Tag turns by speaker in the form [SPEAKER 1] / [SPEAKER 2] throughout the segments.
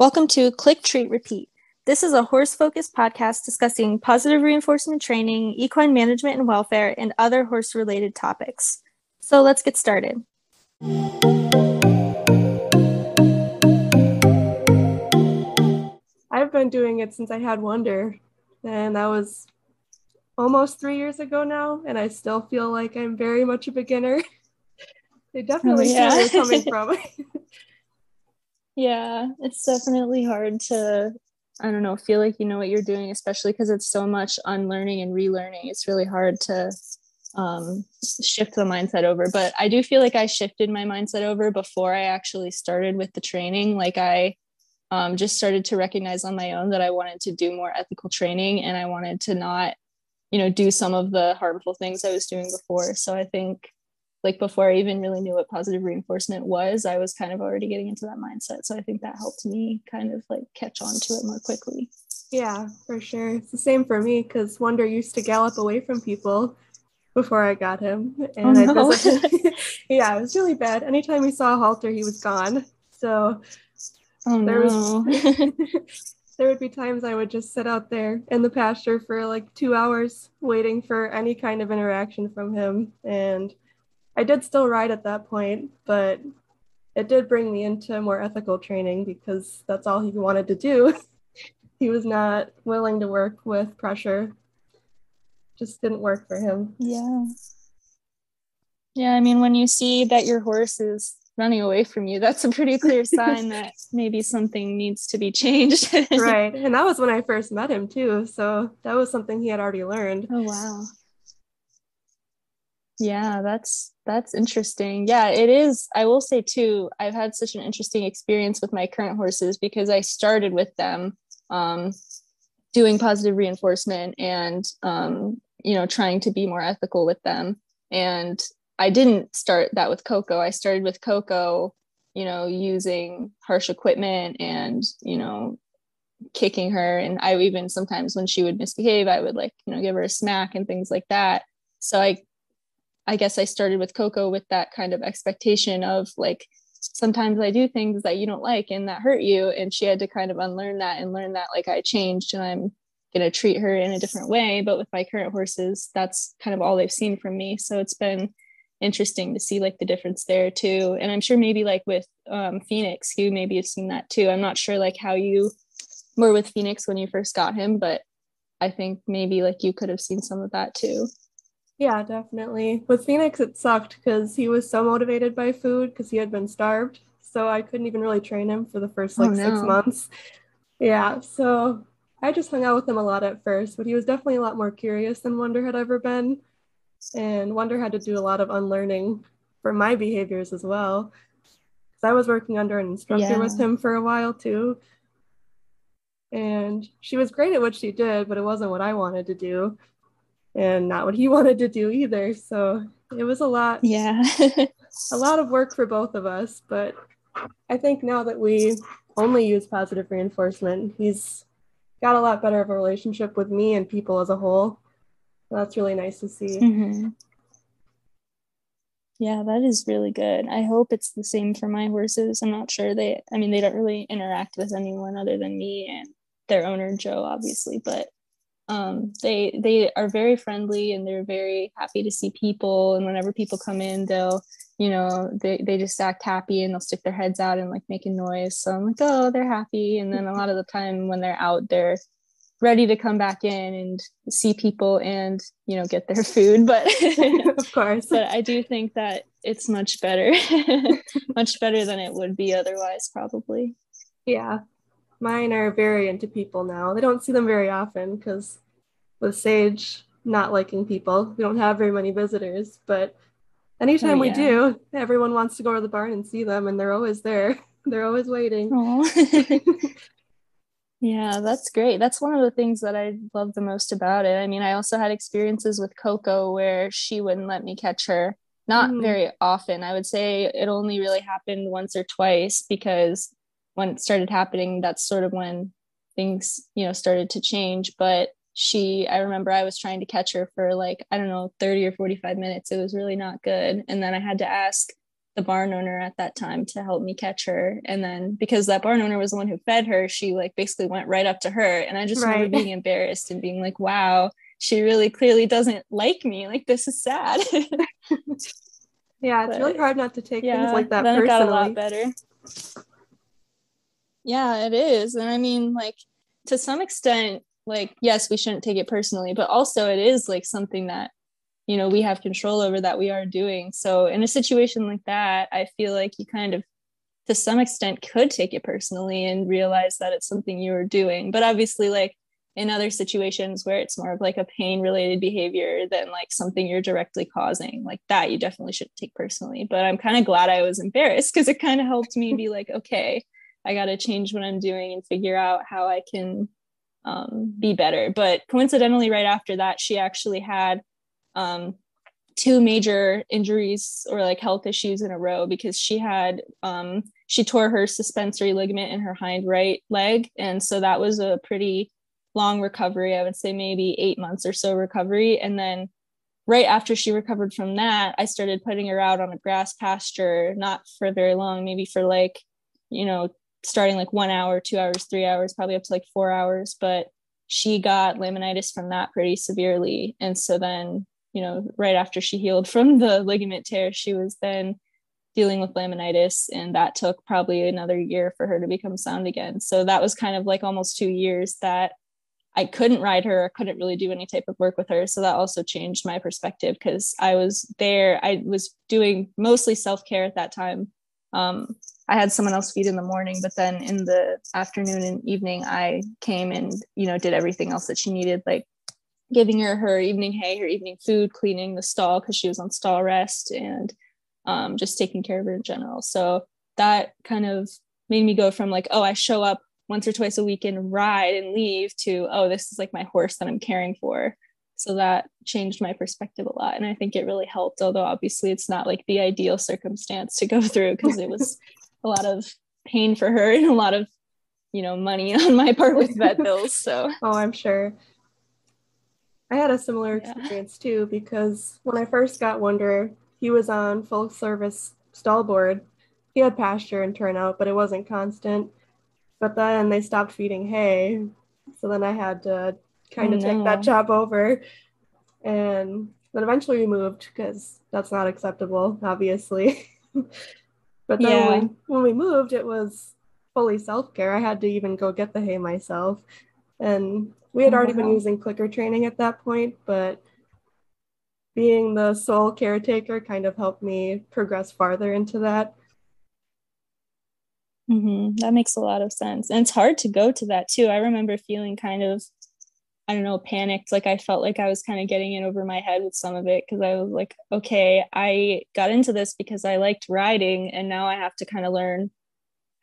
[SPEAKER 1] Welcome to Click Treat Repeat. This is a horse focused podcast discussing positive reinforcement training, equine management and welfare, and other horse related topics. So let's get started.
[SPEAKER 2] I've been doing it since I had Wonder, and that was almost three years ago now, and I still feel like I'm very much a beginner. they definitely oh, yeah. see where you're coming from.
[SPEAKER 1] Yeah, it's definitely hard to, I don't know, feel like you know what you're doing, especially because it's so much unlearning and relearning. It's really hard to um, shift the mindset over. But I do feel like I shifted my mindset over before I actually started with the training. Like I um, just started to recognize on my own that I wanted to do more ethical training and I wanted to not, you know, do some of the harmful things I was doing before. So I think like before I even really knew what positive reinforcement was, I was kind of already getting into that mindset. So I think that helped me kind of like catch on to it more quickly.
[SPEAKER 2] Yeah, for sure. It's the same for me because Wonder used to gallop away from people before I got him. Oh, and oh, no. I yeah, it was really bad. Anytime he saw a halter, he was gone. So
[SPEAKER 1] oh, there no.
[SPEAKER 2] was there would be times I would just sit out there in the pasture for like two hours waiting for any kind of interaction from him. And I did still ride at that point, but it did bring me into more ethical training because that's all he wanted to do. he was not willing to work with pressure. Just didn't work for him.
[SPEAKER 1] Yeah. Yeah, I mean, when you see that your horse is running away from you, that's a pretty clear sign that maybe something needs to be changed.
[SPEAKER 2] right. And that was when I first met him, too. So that was something he had already learned.
[SPEAKER 1] Oh, wow. Yeah, that's that's interesting. Yeah, it is. I will say too, I've had such an interesting experience with my current horses because I started with them um, doing positive reinforcement and um, you know trying to be more ethical with them. And I didn't start that with Coco. I started with Coco, you know, using harsh equipment and you know kicking her and i even sometimes when she would misbehave i would like you know give her a smack and things like that so i I guess I started with Coco with that kind of expectation of like sometimes I do things that you don't like and that hurt you. And she had to kind of unlearn that and learn that like I changed and I'm going to treat her in a different way. But with my current horses, that's kind of all they've seen from me. So it's been interesting to see like the difference there too. And I'm sure maybe like with um, Phoenix, you maybe have seen that too. I'm not sure like how you were with Phoenix when you first got him, but I think maybe like you could have seen some of that too.
[SPEAKER 2] Yeah, definitely. With Phoenix, it sucked because he was so motivated by food because he had been starved. So I couldn't even really train him for the first oh, like oh, no. six months. Yeah, so I just hung out with him a lot at first, but he was definitely a lot more curious than Wonder had ever been. And Wonder had to do a lot of unlearning for my behaviors as well. Because I was working under an instructor yeah. with him for a while too. And she was great at what she did, but it wasn't what I wanted to do and not what he wanted to do either. So it was a lot.
[SPEAKER 1] Yeah.
[SPEAKER 2] a lot of work for both of us. But I think now that we only use positive reinforcement, he's got a lot better of a relationship with me and people as a whole. that's really nice to see.
[SPEAKER 1] Mm-hmm. Yeah, that is really good. I hope it's the same for my horses. I'm not sure they, I mean, they don't really interact with anyone other than me and their owner, Joe, obviously, but um, they they are very friendly and they're very happy to see people. And whenever people come in they'll you know they, they just act happy and they'll stick their heads out and like make a noise. So i'm like oh they're happy. And then a lot of the time when they're out they're ready to come back in and see people and you know get their food. But
[SPEAKER 2] of course.
[SPEAKER 1] but i do think that it's much better much better than it would be otherwise probably.
[SPEAKER 2] Yeah. Mine are very into people now. They don't see them very often because with Sage not liking people, we don't have very many visitors. But anytime oh, yeah. we do, everyone wants to go to the barn and see them, and they're always there. They're always waiting.
[SPEAKER 1] yeah, that's great. That's one of the things that I love the most about it. I mean, I also had experiences with Coco where she wouldn't let me catch her. Not mm. very often. I would say it only really happened once or twice because when it started happening, that's sort of when things, you know, started to change. But she, I remember I was trying to catch her for like, I don't know, 30 or 45 minutes. It was really not good. And then I had to ask the barn owner at that time to help me catch her. And then because that barn owner was the one who fed her, she like basically went right up to her. And I just right. remember being embarrassed and being like, wow, she really clearly doesn't like me. Like this is sad.
[SPEAKER 2] yeah, it's but, really hard not to take yeah, things like that then personally. It got a lot better.
[SPEAKER 1] Yeah, it is. And I mean, like to some extent, like, yes, we shouldn't take it personally, but also it is like something that you know we have control over that we are doing. So in a situation like that i feel like you kind of to some extent could take it personally and realize that it's something you were doing. But obviously like in other situations where it's more of like a pain related behavior than like something you're directly causing like that you definitely should take personally. But i'm kind of glad i was embarrassed because it kind of helped me be like okay i got to change what i'm doing and figure out how i can um, be better. But coincidentally right after that she actually had um, two major injuries or like health issues in a row because she had um, she tore her suspensory ligament in her hind right leg. And so that was a pretty long recovery i would say maybe eight months or so recovery. And then right after she recovered from that i started putting her out on a grass pasture not for very long maybe for like you know starting like one hour two hours three hours probably up to like four hours but she got laminitis from that pretty severely and so then you know, right after she healed from the ligament tear, she was then dealing with laminitis, and that took probably another year for her to become sound again. So that was kind of like almost two years that I couldn't ride her, I couldn't really do any type of work with her. So that also changed my perspective because I was there, I was doing mostly self care at that time. Um, I had someone else feed in the morning, but then in the afternoon and evening, I came and you know did everything else that she needed, like giving her her evening hay, her evening food, cleaning the stall because she was on stall rest, and um, just taking care of her in general. So that kind of made me go from like, oh, I show up once or twice a week and ride and leave to, oh, this is like my horse that I'm caring for. So that changed my perspective a lot. And I think it really helped, although obviously it's not like the ideal circumstance to go through because it was a lot of pain for her and a lot of, you know, money on my part with vet bills. So,
[SPEAKER 2] oh, I'm sure. I had a similar experience yeah. too because when I first got Wonder, he was on full service stall board. He had pasture and turnout, but it wasn't constant. But then they stopped feeding hay. So then I had to kind of oh, take that job over. And then eventually we moved because that's not acceptable, obviously. But then yeah. when, we, when we moved, it was fully self care. I had to even go get the hay myself. And we had already been using clicker training at that point, but being the sole caretaker kind of helped me progress farther into that.
[SPEAKER 1] Mm-hmm. That makes a lot of sense. And it's hard to go to that too. I remember feeling kind of, I don't know, panicked. Like I felt like I was kind of getting in over my head with some of it because I was like, okay, I got into this because I liked riding and now I have to kind of learn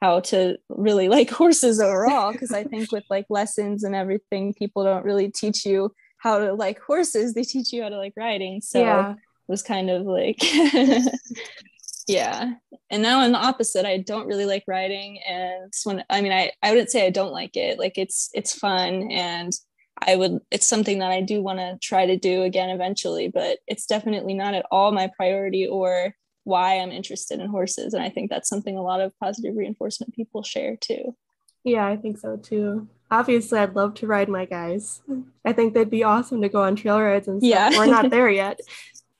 [SPEAKER 1] how to really like horses overall because i think with like lessons and everything people don't really teach you how to like horses they teach you how to like riding so yeah. it was kind of like yeah and now i'm the opposite i don't really like riding and when i mean i i wouldn't say i don't like it like it's it's fun and i would it's something that i do want to try to do again eventually but it's definitely not at all my priority or why I'm interested in horses. And I think that's something a lot of positive reinforcement people share too.
[SPEAKER 2] Yeah, I think so too. Obviously, I'd love to ride my guys. I think they'd be awesome to go on trail rides and stuff. Yeah. We're not there yet.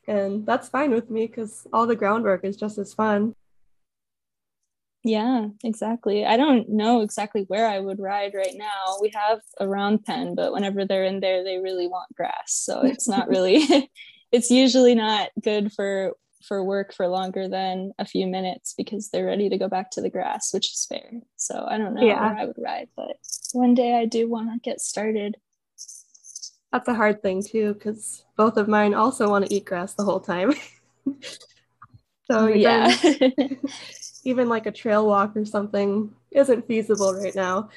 [SPEAKER 2] And that's fine with me because all the groundwork is just as fun.
[SPEAKER 1] Yeah, exactly. I don't know exactly where I would ride right now. We have a round pen, but whenever they're in there, they really want grass. So it's not really, it's usually not good for for work for longer than a few minutes because they're ready to go back to the grass, which is fair. So I don't know yeah. where I would ride, but one day I do want to get started.
[SPEAKER 2] That's a hard thing too, because both of mine also want to eat grass the whole time. so yeah, even like a trail walk or something isn't feasible right now.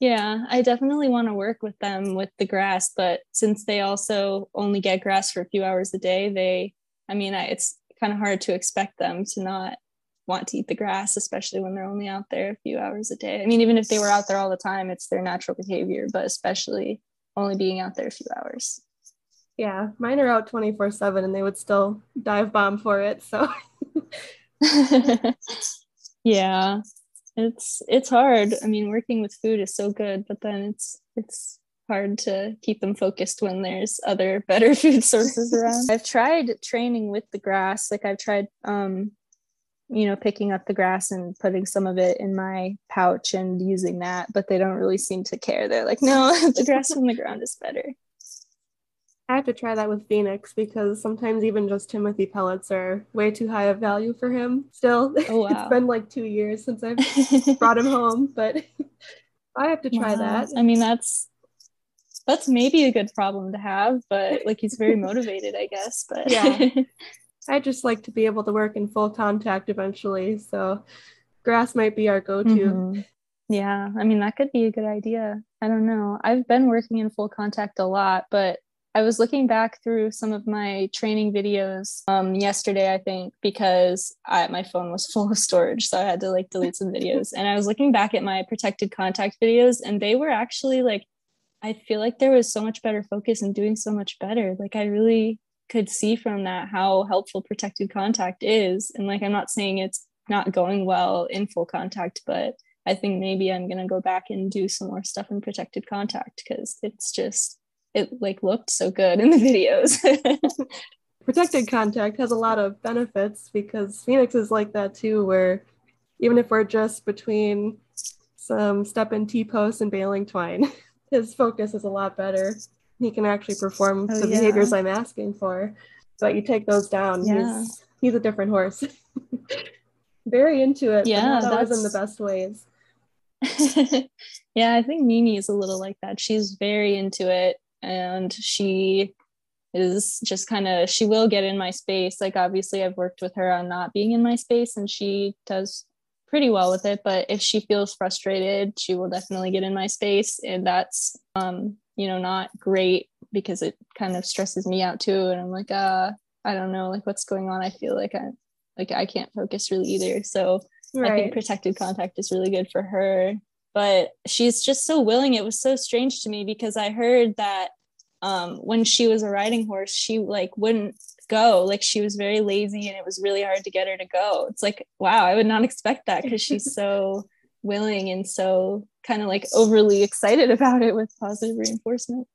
[SPEAKER 1] Yeah, I definitely want to work with them with the grass, but since they also only get grass for a few hours a day, they I mean, I, it's kind of hard to expect them to not want to eat the grass, especially when they're only out there a few hours a day. I mean, even if they were out there all the time, it's their natural behavior, but especially only being out there a few hours.
[SPEAKER 2] Yeah, mine are out 24 7 and they would still dive bomb for it. So
[SPEAKER 1] yeah. It's it's hard. I mean working with food is so good but then it's it's hard to keep them focused when there's other better food sources around. I've tried training with the grass. Like i've tried um you know picking up the grass and putting some of it in my pouch and using that but they don't really seem to care. They're like no the grass from the ground is better
[SPEAKER 2] I have to try that with Phoenix because sometimes even just Timothy pellets are way too high of value for him. Still, oh, wow. it's been like two years since I've brought him home, but I have to try wow. that.
[SPEAKER 1] I mean, that's that's maybe a good problem to have, but like he's very motivated, I guess. But
[SPEAKER 2] yeah, I just like to be able to work in full contact eventually. So grass might be our go-to. Mm-hmm.
[SPEAKER 1] Yeah, I mean that could be a good idea. I don't know. I've been working in full contact a lot, but I was looking back through some of my training videos um, yesterday, I think, because I, my phone was full of storage. So I had to like delete some videos. And I was looking back at my protected contact videos, and they were actually like, I feel like there was so much better focus and doing so much better. Like I really could see from that how helpful protected contact is. And like, I'm not saying it's not going well in full contact, but I think maybe I'm going to go back and do some more stuff in protected contact because it's just it like looked so good in the videos.
[SPEAKER 2] Protected contact has a lot of benefits because Phoenix is like that too, where even if we're just between some step in T posts and baling twine, his focus is a lot better. He can actually perform oh, the yeah. behaviors I'm asking for. But you take those down, yeah. he's he's a different horse. Very into it, yeah, but not always in the best ways.
[SPEAKER 1] yeah, I think Mimi is a little like that. She's very into it and she is just kind of she will get in my space. Like obviously i've worked with her on not being in my space and she does pretty well with it. But if she feels frustrated she will definitely get in my space. And that's um you know not great because it kind of stresses me out too. And i'm like uh i don't know like what's going on? I feel like i like i can't focus really either. So right. i think protected contact is really good for her but she's just so willing. It was so strange to me because i heard that um, when she was a riding horse she like wouldn't go. Like she was very lazy and it was really hard to get her to go. It's like wow i would not expect that because she's so willing and so kind of like overly excited about it with positive reinforcement.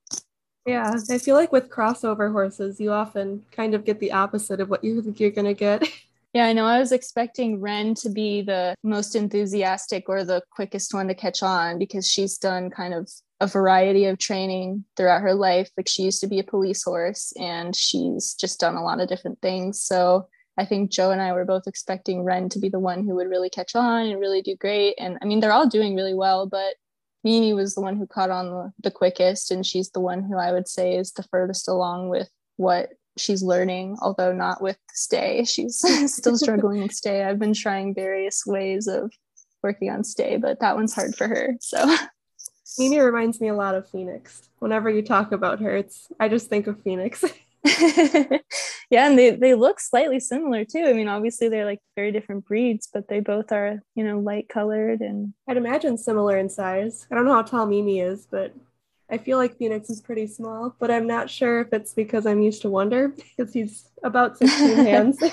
[SPEAKER 2] Yeah i feel like with crossover horses you often kind of get the opposite of what you think you're going to get
[SPEAKER 1] Yeah, I know. I was expecting Ren to be the most enthusiastic or the quickest one to catch on because she's done kind of a variety of training throughout her life. Like she used to be a police horse and she's just done a lot of different things. So I think Joe and I were both expecting Ren to be the one who would really catch on and really do great. And I mean, they're all doing really well, but Mimi was the one who caught on the, the quickest. And she's the one who I would say is the furthest along with what she's learning, although not with stay. She's still struggling with stay. I've been trying various ways of working on stay, but that one's hard for her. So
[SPEAKER 2] Mimi reminds me a lot of Phoenix. Whenever you talk about her, it's I just think of Phoenix.
[SPEAKER 1] yeah, and they, they look slightly similar too. I mean, obviously they're like very different breeds, but they both are, you know, light colored and
[SPEAKER 2] I'd imagine similar in size. I don't know how tall Mimi is, but I feel like Phoenix is pretty small, but I'm not sure if it's because I'm used to Wonder because he's about 16 hands.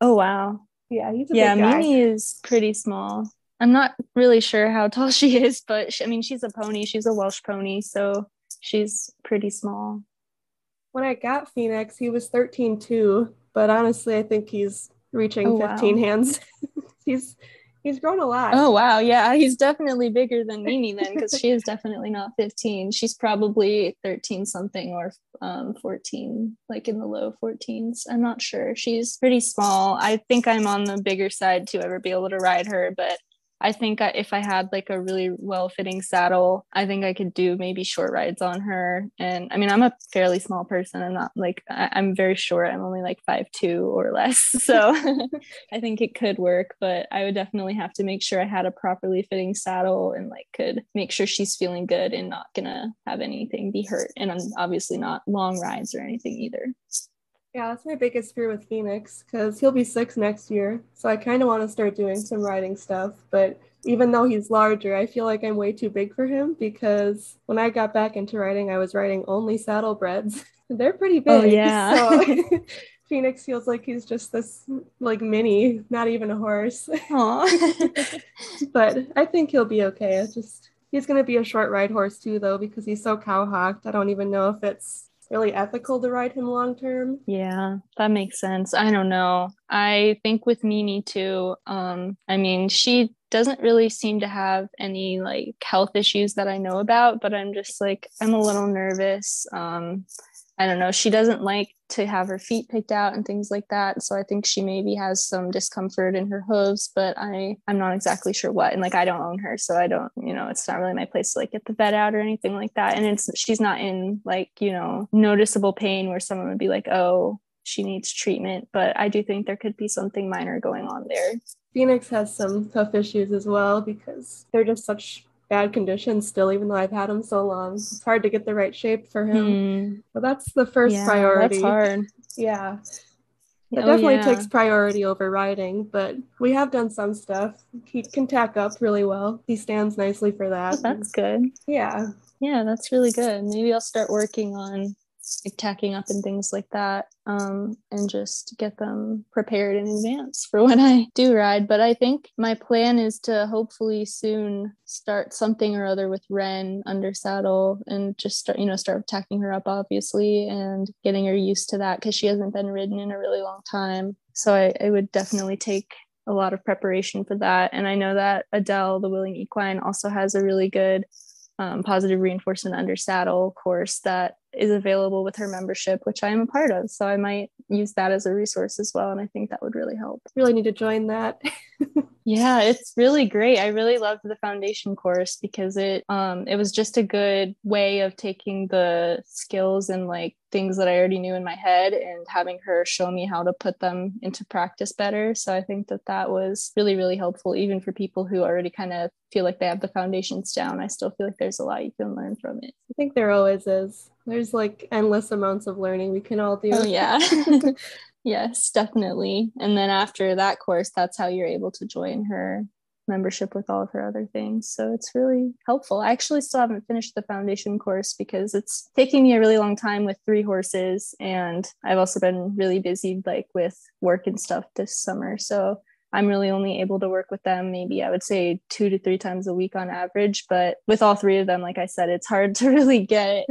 [SPEAKER 1] oh wow.
[SPEAKER 2] Yeah, he's
[SPEAKER 1] yeah. Mimi is pretty small. I'm not really sure how tall she is, but she, I mean, she's a pony. She's a Welsh pony, so she's pretty small.
[SPEAKER 2] When I got Phoenix, he was 13 too, but honestly, I think he's reaching oh, 15 wow. hands. he's He's grown a lot.
[SPEAKER 1] Oh wow, yeah, he's definitely bigger than Mimi then, because she is definitely not 15. She's probably 13 something or um, 14, like in the low 14s. I'm not sure. She's pretty small. I think I'm on the bigger side to ever be able to ride her, but I think if I had like a really well fitting saddle, I think I could do maybe short rides on her. And I mean, I'm a fairly small person. I'm not like, I- am very short. I'm only like five two or less. So I think it could work, but I would definitely have to make sure I had a properly fitting saddle and like could make sure she's feeling good and not gonna have anything be hurt. And I'm obviously not long rides or anything either.
[SPEAKER 2] Yeah, that's my biggest fear with Phoenix because he'll be six next year. So I kind of want to start doing some riding stuff. But even though he's larger, I feel like I'm way too big for him because when I got back into riding, I was riding only saddlebreds. They're pretty oh, big.
[SPEAKER 1] Oh, yeah.
[SPEAKER 2] So Phoenix feels like he's just this like mini, not even a horse. but I think he'll be okay. It's just he's gonna be a short ride horse too, though, because he's so cowhocked. I don't even know if it's really ethical to ride him long term.
[SPEAKER 1] Yeah, that makes sense. I don't know. I think with Mimi too, um, I mean, she doesn't really seem to have any like health issues that I know about, but I'm just like, I'm a little nervous. Um, I don't know. She doesn't like to have her feet picked out and things like that. So I think she maybe has some discomfort in her hooves, but I I'm not exactly sure what. And like I don't own her, so I don't, you know, it's not really my place to like get the vet out or anything like that. And it's she's not in like, you know, noticeable pain where someone would be like, "Oh, she needs treatment." But I do think there could be something minor going on there.
[SPEAKER 2] Phoenix has some tough issues as well because they're just such bad condition still, even though I've had him so long. It's hard to get the right shape for him. Mm. But that's the first yeah, priority.
[SPEAKER 1] That's hard.
[SPEAKER 2] Yeah. It oh, definitely yeah. takes priority over riding, but we have done some stuff. He can tack up really well. He stands nicely for that.
[SPEAKER 1] Oh, that's good.
[SPEAKER 2] Yeah.
[SPEAKER 1] Yeah, that's really good. Maybe I'll start working on like tacking up and things like that um, and just get them prepared in advance for when I do ride. But I think my plan is to hopefully soon start something or other with Ren under saddle and just start, you know, start tacking her up, obviously, and getting her used to that because she hasn't been ridden in a really long time. So I, I would definitely take a lot of preparation for that. And I know that Adele, the willing equine, also has a really good um, positive reinforcement under saddle course that is available with her membership, which I am a part of. So I might use that as a resource as well. And I think that would really help.
[SPEAKER 2] Really need to join that.
[SPEAKER 1] yeah, it's really great. I really loved the foundation course because it um it was just a good way of taking the skills and like things that I already knew in my head and having her show me how to put them into practice better. So I think that that was really, really helpful, even for people who already kind of feel like they have the foundations down. I still feel like there's a lot you can learn from it.
[SPEAKER 2] I think there always is. There's like endless amounts of learning we can all do.
[SPEAKER 1] Oh, yeah. yes, definitely. And then after that course, that's how you're able to join her membership with all of her other things. So it's really helpful. I actually still haven't finished the foundation course because it's taking me a really long time with three horses. And I've also been really busy like with work and stuff this summer. So I'm really only able to work with them maybe I would say two to three times a week on average. But with all three of them, like I said, it's hard to really get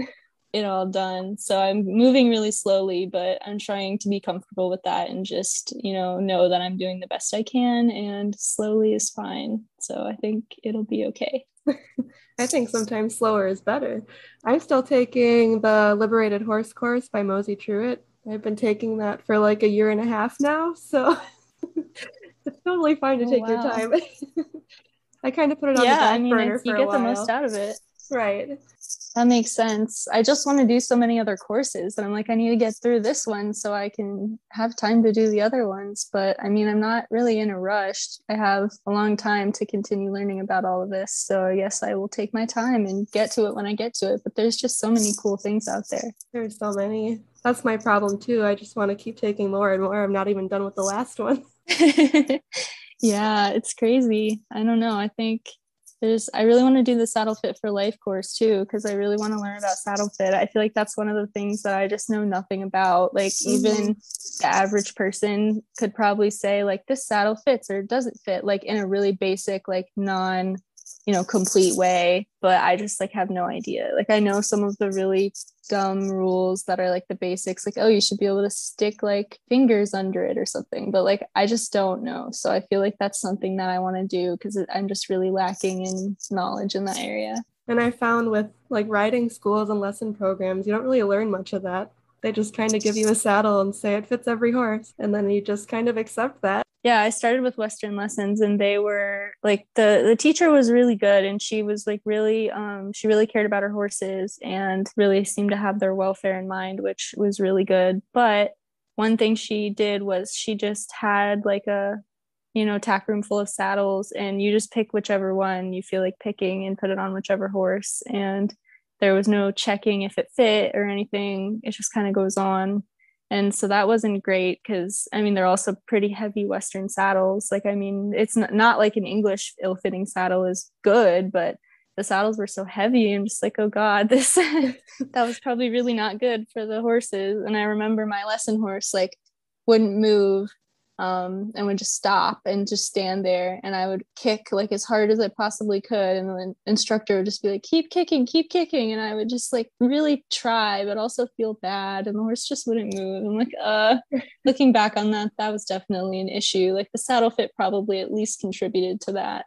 [SPEAKER 1] it all done. So I'm moving really slowly, but I'm trying to be comfortable with that and just, you know, know that I'm doing the best I can and slowly is fine. So I think it'll be okay.
[SPEAKER 2] I think sometimes slower is better. I'm still taking the Liberated Horse course by Mosey Truitt. I've been taking that for like a year and a half now. So it's totally fine to oh, take wow. your time. I kind of put it on
[SPEAKER 1] yeah,
[SPEAKER 2] the back
[SPEAKER 1] I mean,
[SPEAKER 2] burner for
[SPEAKER 1] you get the most out of it.
[SPEAKER 2] Right.
[SPEAKER 1] That makes sense. I just want to do so many other courses. And I'm like, I need to get through this one so I can have time to do the other ones. But I mean, I'm not really in a rush. I have a long time to continue learning about all of this. So I guess I will take my time and get to it when I get to it. But there's just so many cool things out there.
[SPEAKER 2] There's so many. That's my problem too. I just want to keep taking more and more. I'm not even done with the last one.
[SPEAKER 1] yeah, it's crazy. I don't know. I think there's I really want to do the saddle fit for life course too because I really want to learn about saddle fit. I feel like that's one of the things that I just know nothing about. Like mm-hmm. even the average person could probably say like this saddle fits or doesn't fit like in a really basic like non you know complete way but i just like have no idea. Like i know some of the really dumb rules that are like the basics like oh you should be able to stick like fingers under it or something but like i just don't know. So i feel like that's something that i want to do because i'm just really lacking in knowledge in that area.
[SPEAKER 2] And i found with like riding schools and lesson programs you don't really learn much of that. They just kind of give you a saddle and say it fits every horse and then you just kind of accept that
[SPEAKER 1] yeah i started with western lessons and they were like the the teacher was really good and she was like really um she really cared about her horses and really seemed to have their welfare in mind which was really good. But one thing she did was she just had like a you know tack room full of saddles and you just pick whichever one you feel like picking and put it on whichever horse and there was no checking if it fit or anything. It just kind of goes on and so that wasn't great because i mean they're also pretty heavy western saddles. Like i mean it's not, not like an english ill-fitting saddle is good but the saddles were so heavy i'm just like oh god this that was probably really not good for the horses. And i remember my lesson horse like wouldn't move um, and would just stop and just stand there. And I would kick like as hard as I possibly could. And the instructor would just be like, keep kicking, keep kicking. And I would just like really try, but also feel bad. And the horse just wouldn't move. I'm like, uh, looking back on that, that was definitely an issue. Like the saddle fit probably at least contributed to that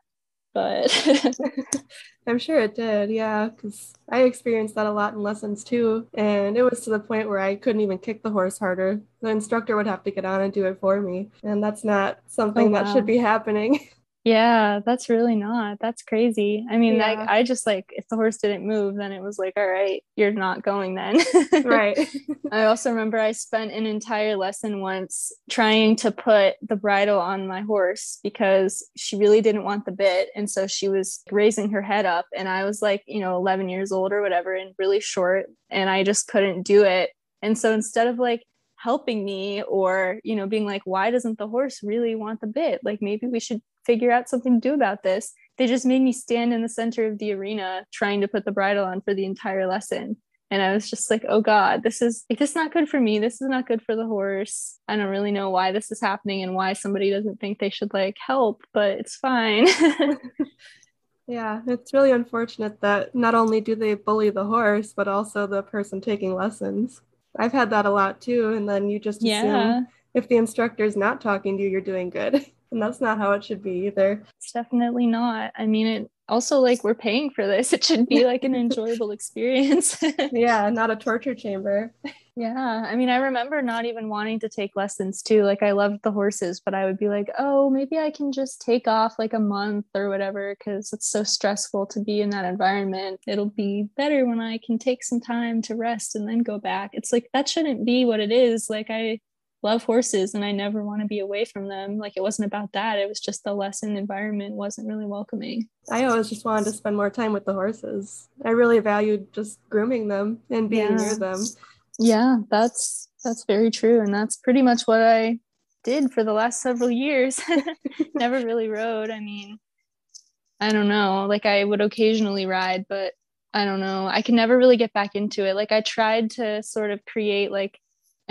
[SPEAKER 1] but
[SPEAKER 2] I'm sure it did. Yeah, because I experienced that a lot in lessons too. And it was to the point where I couldn't even kick the horse harder. The instructor would have to get on and do it for me. And that's not oh, something oh, wow. that should be happening.
[SPEAKER 1] Yeah, that's really not. That's crazy. I mean, yeah. I, I just like if the horse didn't move, then it was like, all right, you're not going then.
[SPEAKER 2] right.
[SPEAKER 1] I also remember I spent an entire lesson once trying to put the bridle on my horse because she really didn't want the bit. And so she was raising her head up. And I was like, you know, 11 years old or whatever, and really short. And I just couldn't do it. And so instead of like helping me or you know being like why doesn't the horse really want the bit like maybe we should figure out something to do about this. They just made me stand in the center of the arena trying to put the bridle on for the entire lesson. And I was just like, oh God, this is like, this is not good for me. This is not good for the horse. I don't really know why this is happening and why somebody doesn't think they should like help, but it's fine.
[SPEAKER 2] yeah, it's really unfortunate that not only do they bully the horse, but also the person taking lessons. I've had that a lot too. And then you just assume yeah. if the instructor's not talking to you, you're doing good. and that's not how it should be either.
[SPEAKER 1] It's definitely not. I mean it also like we're paying for this. It should be like an enjoyable experience.
[SPEAKER 2] Yeah not a torture chamber.
[SPEAKER 1] Yeah. I mean i remember not even wanting to take lessons too. Like i loved the horses but i would be like oh maybe i can just take off like a month or whatever because it's so stressful to be in that environment. It'll be better when i can take some time to rest and then go back. It's like that shouldn't be what it is. Like i love horses and I never want to be away from them. Like it wasn't about that. It was just the lesson environment wasn't really welcoming.
[SPEAKER 2] I always just wanted to spend more time with the horses. I really valued just grooming them and being yeah. near them.
[SPEAKER 1] Yeah, that's that's very true. And that's pretty much what I did for the last several years. never really rode. I mean, I don't know. Like I would occasionally ride, but I don't know. I can never really get back into it. Like I tried to sort of create like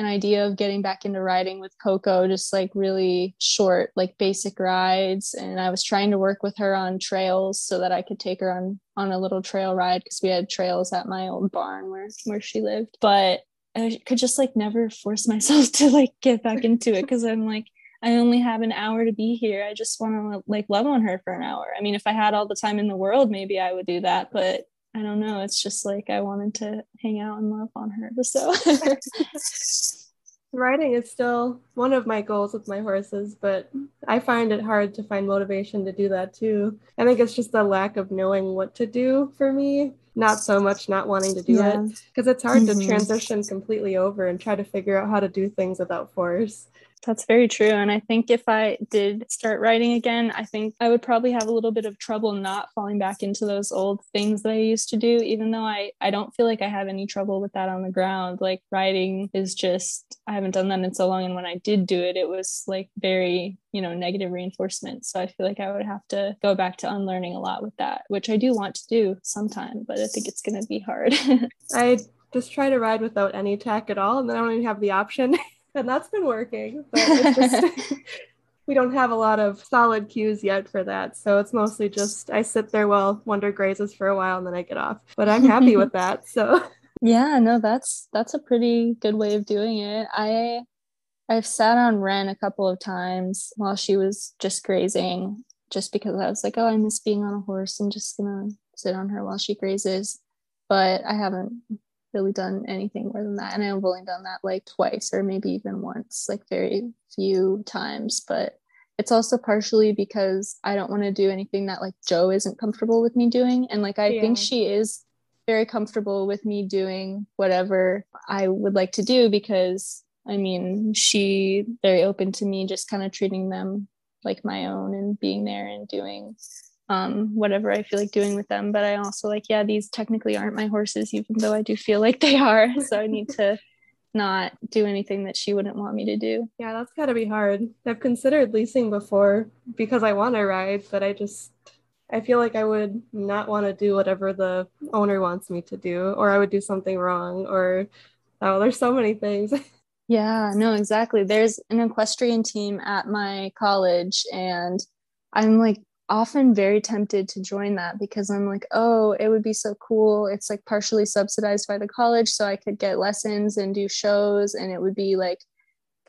[SPEAKER 1] an idea of getting back into riding with Coco, just like really short, like basic rides. And I was trying to work with her on trails so that I could take her on on a little trail ride because we had trails at my old barn where where she lived. But I could just like never force myself to like get back into it because I'm like I only have an hour to be here. I just want to like love on her for an hour. I mean, if I had all the time in the world, maybe I would do that, but I don't know. It's just like I wanted to hang out and love on her. So
[SPEAKER 2] riding is still one of my goals with my horses, but I find it hard to find motivation to do that too. I think it's just the lack of knowing what to do for me, not so much not wanting to do yeah. it because it's hard mm-hmm. to transition completely over and try to figure out how to do things without force.
[SPEAKER 1] That's very true. And I think if I did start writing again, I think I would probably have a little bit of trouble not falling back into those old things that I used to do, even though I, I don't feel like I have any trouble with that on the ground. Like writing is just, I haven't done that in so long. And when I did do it, it was like very, you know, negative reinforcement. So I feel like I would have to go back to unlearning a lot with that, which I do want to do sometime, but I think it's going to be hard.
[SPEAKER 2] I just try to ride without any tack at all. And then I don't even have the option. and that's been working. But just, we don't have a lot of solid cues yet for that. So it's mostly just I sit there while Wonder grazes for a while and then I get off. But I'm happy with that. So
[SPEAKER 1] yeah, no, that's that's a pretty good way of doing it. I I've sat on Ren a couple of times while she was just grazing, just because I was like, oh, I miss being on a horse. I'm just gonna sit on her while she grazes. But I haven't really done anything more than that. And I've only done that like twice or maybe even once, like very few times. But it's also partially because I don't want to do anything that like Joe isn't comfortable with me doing. And like I yeah. think she is very comfortable with me doing whatever I would like to do because I mean, she very open to me just kind of treating them like my own and being there and doing um, whatever I feel like doing with them. But I also like, yeah, these technically aren't my horses, even though I do feel like they are. So I need to not do anything that she wouldn't want me to do.
[SPEAKER 2] Yeah, that's got to be hard. I've considered leasing before because I want to ride, but I just I feel like I would not want to do whatever the owner wants me to do, or I would do something wrong, or oh, there's so many things.
[SPEAKER 1] Yeah, no, exactly. There's an equestrian team at my college, and I'm like often very tempted to join that because I'm like, oh, it would be so cool. It's like partially subsidized by the college, so I could get lessons and do shows, and it would be like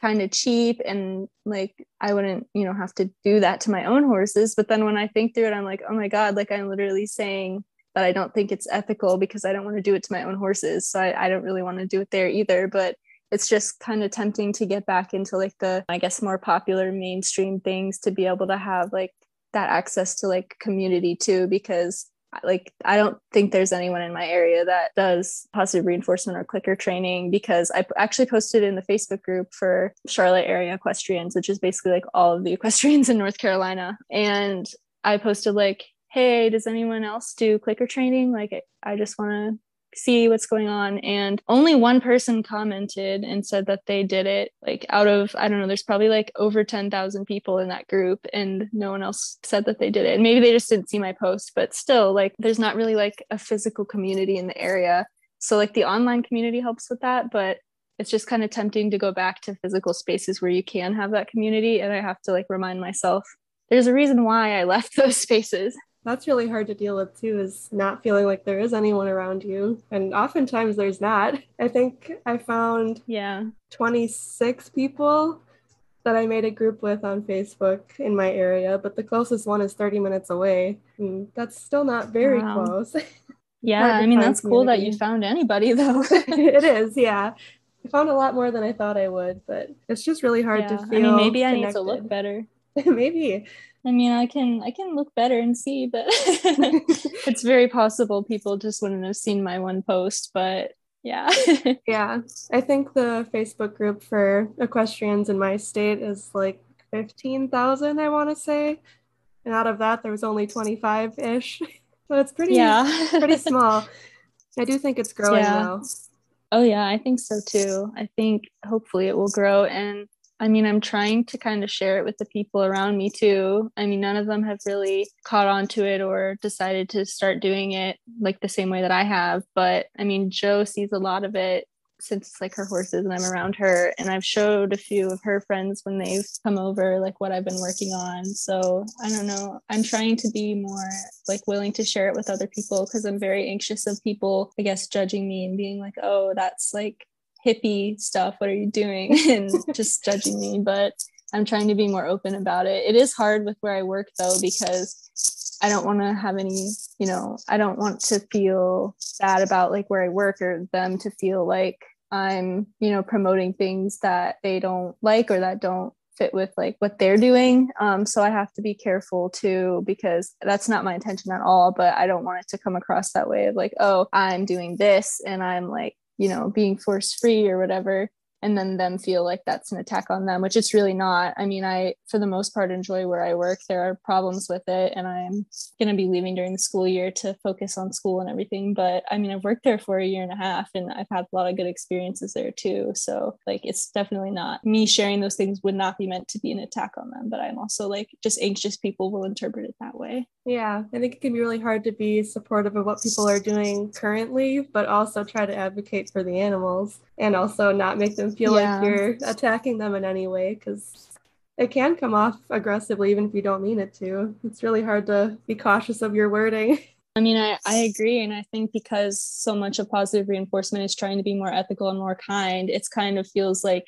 [SPEAKER 1] kind of cheap and like I wouldn't, you know, have to do that to my own horses. But then when I think through it, I'm like, oh my God, like I'm literally saying that I don't think it's ethical because I don't want to do it to my own horses. So I, I don't really want to do it there either. But it's just kind of tempting to get back into like the, I guess, more popular mainstream things to be able to have like that access to like community too, because like i don't think there's anyone in my area that does positive reinforcement or clicker training because i actually posted in the facebook group for charlotte area equestrians which is basically like all of the equestrians in north carolina. And i posted like hey does anyone else do clicker training? Like i just want to see what's going on. And only one person commented and said that they did it. Like out of, I don't know, there's probably like over 10,000 people in that group, and no one else said that they did it. And maybe they just didn't see my post, but still, like, there's not really like a physical community in the area. So, like, the online community helps with that, but it's just kind of tempting to go back to physical spaces where you can have that community. And I have to like remind myself there's a reason why I left those spaces
[SPEAKER 2] that's really hard to deal with too is not feeling like there is anyone around you and oftentimes there's not i think i found
[SPEAKER 1] yeah
[SPEAKER 2] 26 people that i made a group with on facebook in my area but the closest one is 30 minutes away and that's still not very wow. close
[SPEAKER 1] yeah i mean that's community. cool that you found anybody though
[SPEAKER 2] it is yeah i found a lot more than i thought i would but it's just really hard yeah. to feel i mean
[SPEAKER 1] maybe
[SPEAKER 2] connected.
[SPEAKER 1] i need to look better
[SPEAKER 2] maybe
[SPEAKER 1] I mean, I can I can look better and see, but it's very possible people just wouldn't have seen my one post. But yeah,
[SPEAKER 2] yeah, I think the Facebook group for equestrians in my state is like fifteen thousand. I want to say, and out of that, there was only twenty five ish. So it's pretty yeah pretty small. I do think it's growing yeah. though.
[SPEAKER 1] Oh yeah, I think so too. I think hopefully it will grow and I mean, I'm trying to kind of share it with the people around me too. I mean, none of them have really caught on to it or decided to start doing it like the same way that I have. But I mean, Joe sees a lot of it since it's like her horses and I'm around her. And I've showed a few of her friends when they've come over, like what I've been working on. So I don't know. I'm trying to be more like willing to share it with other people because I'm very anxious of people, I guess, judging me and being like, oh, that's like hippie stuff what are you doing? And just judging me but i'm trying to be more open about it. It is hard with where i work though because i don't want to have any you know i don't want to feel bad about like where i work or them to feel like i'm you know promoting things that they don't like or that don't fit with like what they're doing. Um, so i have to be careful too because that's not my intention at all but i don't want it to come across that way of like oh i'm doing this and i'm like you know being force free or whatever and then them feel like that's an attack on them which it's really not. I mean i for the most part enjoy where i work. There are problems with it and i'm going to be leaving during the school year to focus on school and everything but i mean i've worked there for a year and a half and i've had a lot of good experiences there too. So like it's definitely not me sharing those things would not be meant to be an attack on them but i'm also like just anxious people will interpret it that way.
[SPEAKER 2] Yeah i think it can be really hard to be supportive of what people are doing currently but also try to advocate for the animals and also not make them feel yeah. like you're attacking them in any way because it can come off aggressively even if you don't mean it to. It's really hard to be cautious of your wording.
[SPEAKER 1] I mean, I, I agree. And I think because so much of positive reinforcement is trying to be more ethical and more kind, it's kind of feels like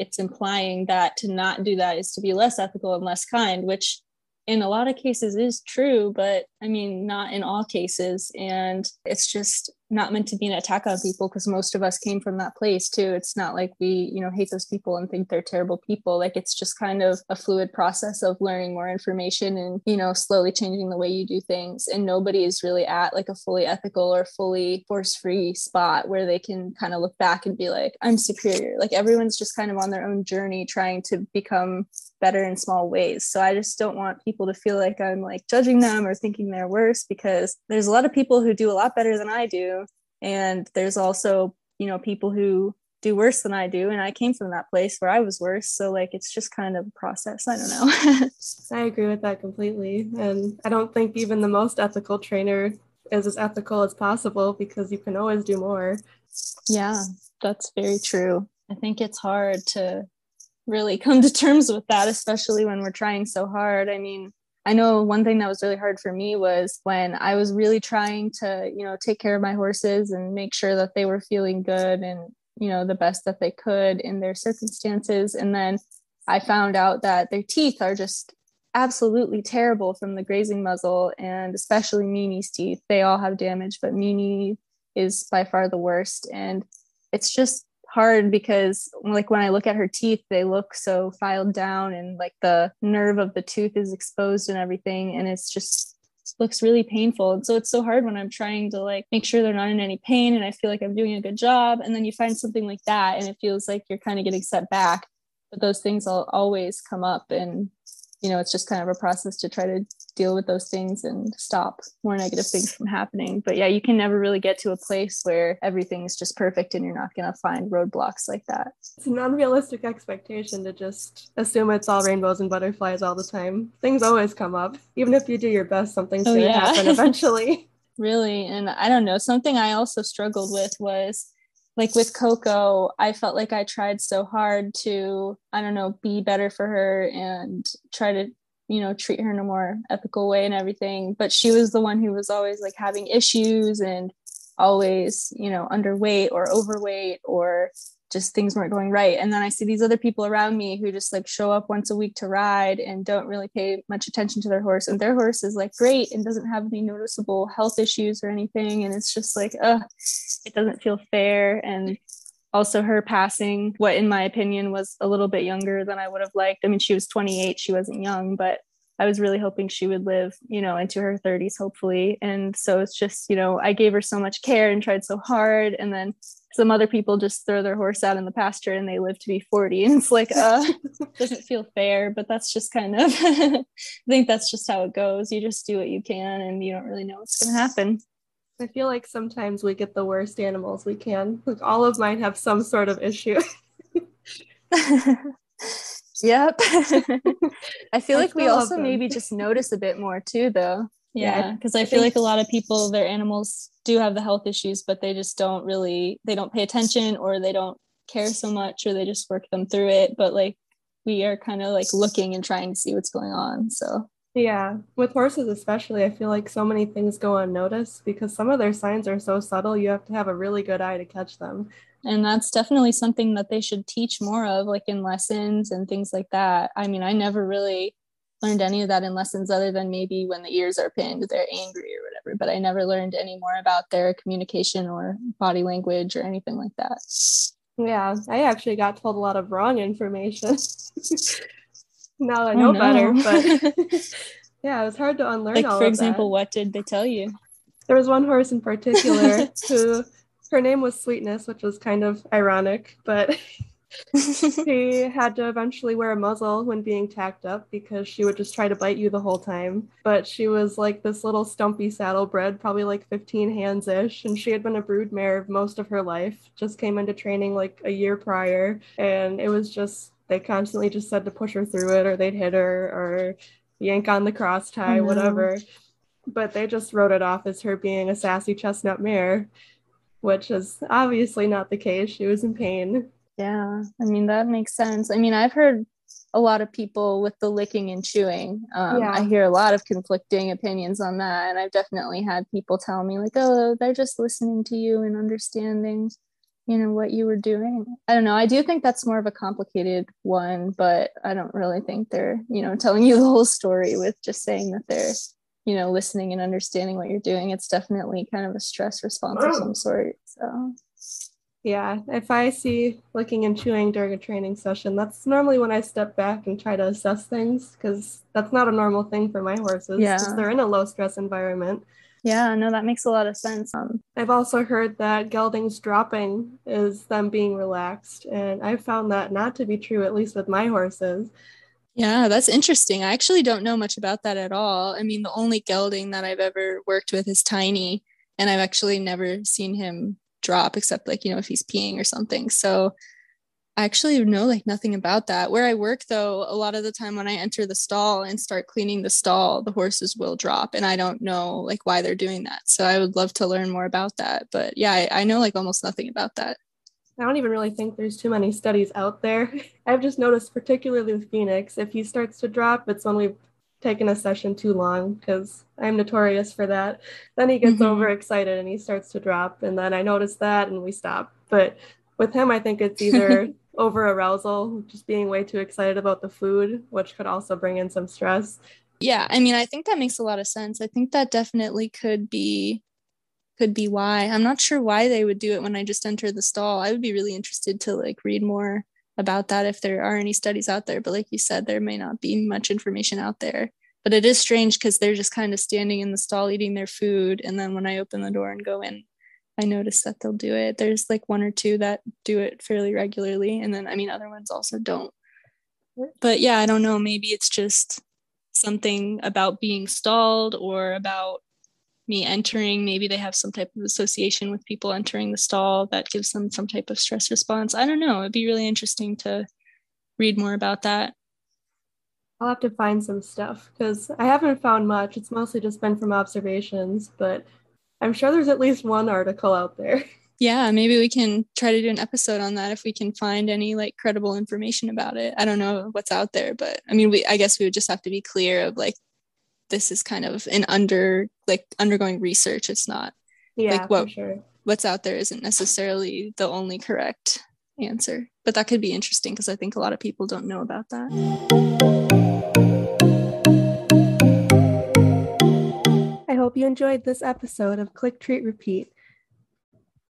[SPEAKER 1] it's implying that to not do that is to be less ethical and less kind, which in a lot of cases is true, but I mean, not in all cases. And it's just not meant to be an attack on people because most of us came from that place too. It's not like we, you know, hate those people and think they're terrible people. Like it's just kind of a fluid process of learning more information and, you know, slowly changing the way you do things. And nobody is really at like a fully ethical or fully force free spot where they can kind of look back and be like, I'm superior. Like everyone's just kind of on their own journey trying to become better in small ways. So I just don't want people to feel like I'm like judging them or thinking they're worse because there's a lot of people who do a lot better than I do and there's also you know people who do worse than I do and I came from that place where I was worse. So like it's just kind of a process. I don't know.
[SPEAKER 2] I agree with that completely. And I don't think even the most ethical trainer is as ethical as possible because you can always do more.
[SPEAKER 1] Yeah that's very true. I think it's hard to really come to terms with that, especially when we're trying so hard. I mean, I know one thing that was really hard for me was when I was really trying to, you know, take care of my horses and make sure that they were feeling good and, you know, the best that they could in their circumstances. And then I found out that their teeth are just absolutely terrible from the grazing muzzle and especially Mimi's teeth. They all have damage, but Mimi is by far the worst. And it's just hard because like when I look at her teeth, they look so filed down and like the nerve of the tooth is exposed and everything. And it's just looks really painful. And so it's so hard when I'm trying to like make sure they're not in any pain and I feel like I'm doing a good job. And then you find something like that and it feels like you're kind of getting set back. But those things will always come up and you know it's just kind of a process to try to deal with those things and stop more negative things from happening. But yeah you can never really get to a place where everything's just perfect and you're not going to find roadblocks like that.
[SPEAKER 2] It's an unrealistic expectation to just assume it's all rainbows and butterflies all the time. Things always come up. Even if you do your best something's oh, going to yeah. happen eventually.
[SPEAKER 1] Really and i don't know something i also struggled with was like with Coco, I felt like I tried so hard to, I don't know, be better for her and try to, you know, treat her in a more ethical way and everything. But she was the one who was always like having issues and always, you know, underweight or overweight or just things weren't going right. And then I see these other people around me who just like show up once a week to ride and don't really pay much attention to their horse. And their horse is like great and doesn't have any noticeable health issues or anything. And it's just like, uh, it doesn't feel fair. And also her passing, what in my opinion was a little bit younger than I would have liked. I mean, she was 28, she wasn't young, but I was really hoping she would live, you know, into her 30s, hopefully. And so it's just, you know, I gave her so much care and tried so hard. And then some other people just throw their horse out in the pasture and they live to be 40 and it's like uh doesn't feel fair but that's just kind of i think that's just how it goes you just do what you can and you don't really know what's going to happen
[SPEAKER 2] i feel like sometimes we get the worst animals we can. Like all of mine have some sort of issue.
[SPEAKER 1] Yep. I feel I like we also maybe just notice a bit more too though. Yeah because I, I, feel like a lot of people their animals do have the health issues but they just don't really they don't pay attention or they don't care so much or they just work them through it. But like we are kind of like looking and trying to see what's going on so
[SPEAKER 2] yeah with horses especially i feel like so many things go unnoticed because some of their signs are so subtle you have to have a really good eye to catch them
[SPEAKER 1] and that's definitely something that they should teach more of like in lessons and things like that i mean i never really learned any of that in lessons other than maybe when the ears are pinned, they're angry or whatever. But I never learned any more about their communication or body language or anything like that.
[SPEAKER 2] Yeah, I actually got told a lot of wrong information. now I know oh, no. better, but yeah, it was hard to unlearn.
[SPEAKER 1] Like, for example, what did they tell you?
[SPEAKER 2] There was one horse in particular who her name was Sweetness, which was kind of ironic, but she had to eventually wear a muzzle when being tacked up because she would just try to bite you the whole time. But she was like this little stumpy saddlebred, probably like 15 hands ish, and she had been a brood mare most of her life. Just came into training like a year prior, and it was just they constantly just said to push her through it, or they'd hit her, or yank on the cross tie, whatever. But they just wrote it off as her being a sassy chestnut mare, which is obviously not the case. She was in pain
[SPEAKER 1] yeah, I mean, that makes sense. I mean, I've heard a lot of people with the licking and chewing. Um, yeah. I hear a lot of conflicting opinions on that. And I've definitely had people tell me, like, oh, they're just listening to you and understanding, you know, what you were doing. I don't know. I do think that's more of a complicated one, but I don't really think they're, you know, telling you the whole story with just saying that they're, you know, listening and understanding what you're doing. It's definitely kind of a stress response of oh. some sort. So
[SPEAKER 2] yeah, if I see licking and chewing during a training session, that's normally when I step back and try to assess things because that's not a normal thing for my horses. Yeah. They're in a low stress environment.
[SPEAKER 1] Yeah, no, that makes a lot of sense. Um,
[SPEAKER 2] I've also heard that geldings dropping is them being relaxed, and I've found that not to be true, at least with my horses.
[SPEAKER 1] Yeah, that's interesting. I actually don't know much about that at all. I mean, the only gelding that I've ever worked with is Tiny, and I've actually never seen him drop except like you know if he's peeing or something so I actually know like nothing about that. Where I work though, a lot of the time when I enter the stall and start cleaning the stall, the horses will drop and I don't know like why they're doing that. So I would love to learn more about that. But yeah, I, I know like almost nothing about that.
[SPEAKER 2] I don't even really think there's too many studies out there. I've just noticed, particularly with Phoenix, if he starts to drop, it's when we've taken a session too long because I'm notorious for that. Then he gets mm-hmm. overexcited and he starts to drop. And then I notice that and we stop. But with him, I think it's either over arousal, just being way too excited about the food, which could also bring in some stress.
[SPEAKER 1] Yeah, I mean, I think that makes a lot of sense. I think that definitely could be could be why. I'm not sure why they would do it when I just enter the stall. I would be really interested to like read more about that if there are any studies out there. But like you said, there may not be much information out there. But it is strange because they're just kind of standing in the stall eating their food. And then when I open the door and go in, I notice that they'll do it. There's like one or two that do it fairly regularly. And then, I mean, other ones also don't. But yeah, I don't know. Maybe it's just something about being stalled or about me entering maybe they have some type of association with people entering the stall that gives them some type of stress response i don't know it'd be really interesting to read more about that
[SPEAKER 2] i'll have to find some stuff because i haven't found much it's mostly just been from observations but i'm sure there's at least one article out there.
[SPEAKER 1] Yeah maybe we can try to do an episode on that if we can find any like credible information about it. I don't know what's out there but i mean we i guess we would just have to be clear of like this is kind of an under like undergoing research. It's not
[SPEAKER 2] yeah like what sure.
[SPEAKER 1] what's out there isn't necessarily the only correct answer. But that could be interesting because i think a lot of people don't know about that
[SPEAKER 2] i hope you enjoyed this episode of click treat repeat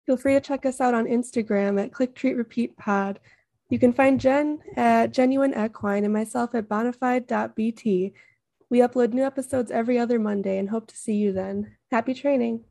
[SPEAKER 2] feel free to check us out on instagram at click treat repeat pod you can find jen at genuine equine and myself at bonafide.bt we upload new episodes every other Monday and hope to see you then. Happy training!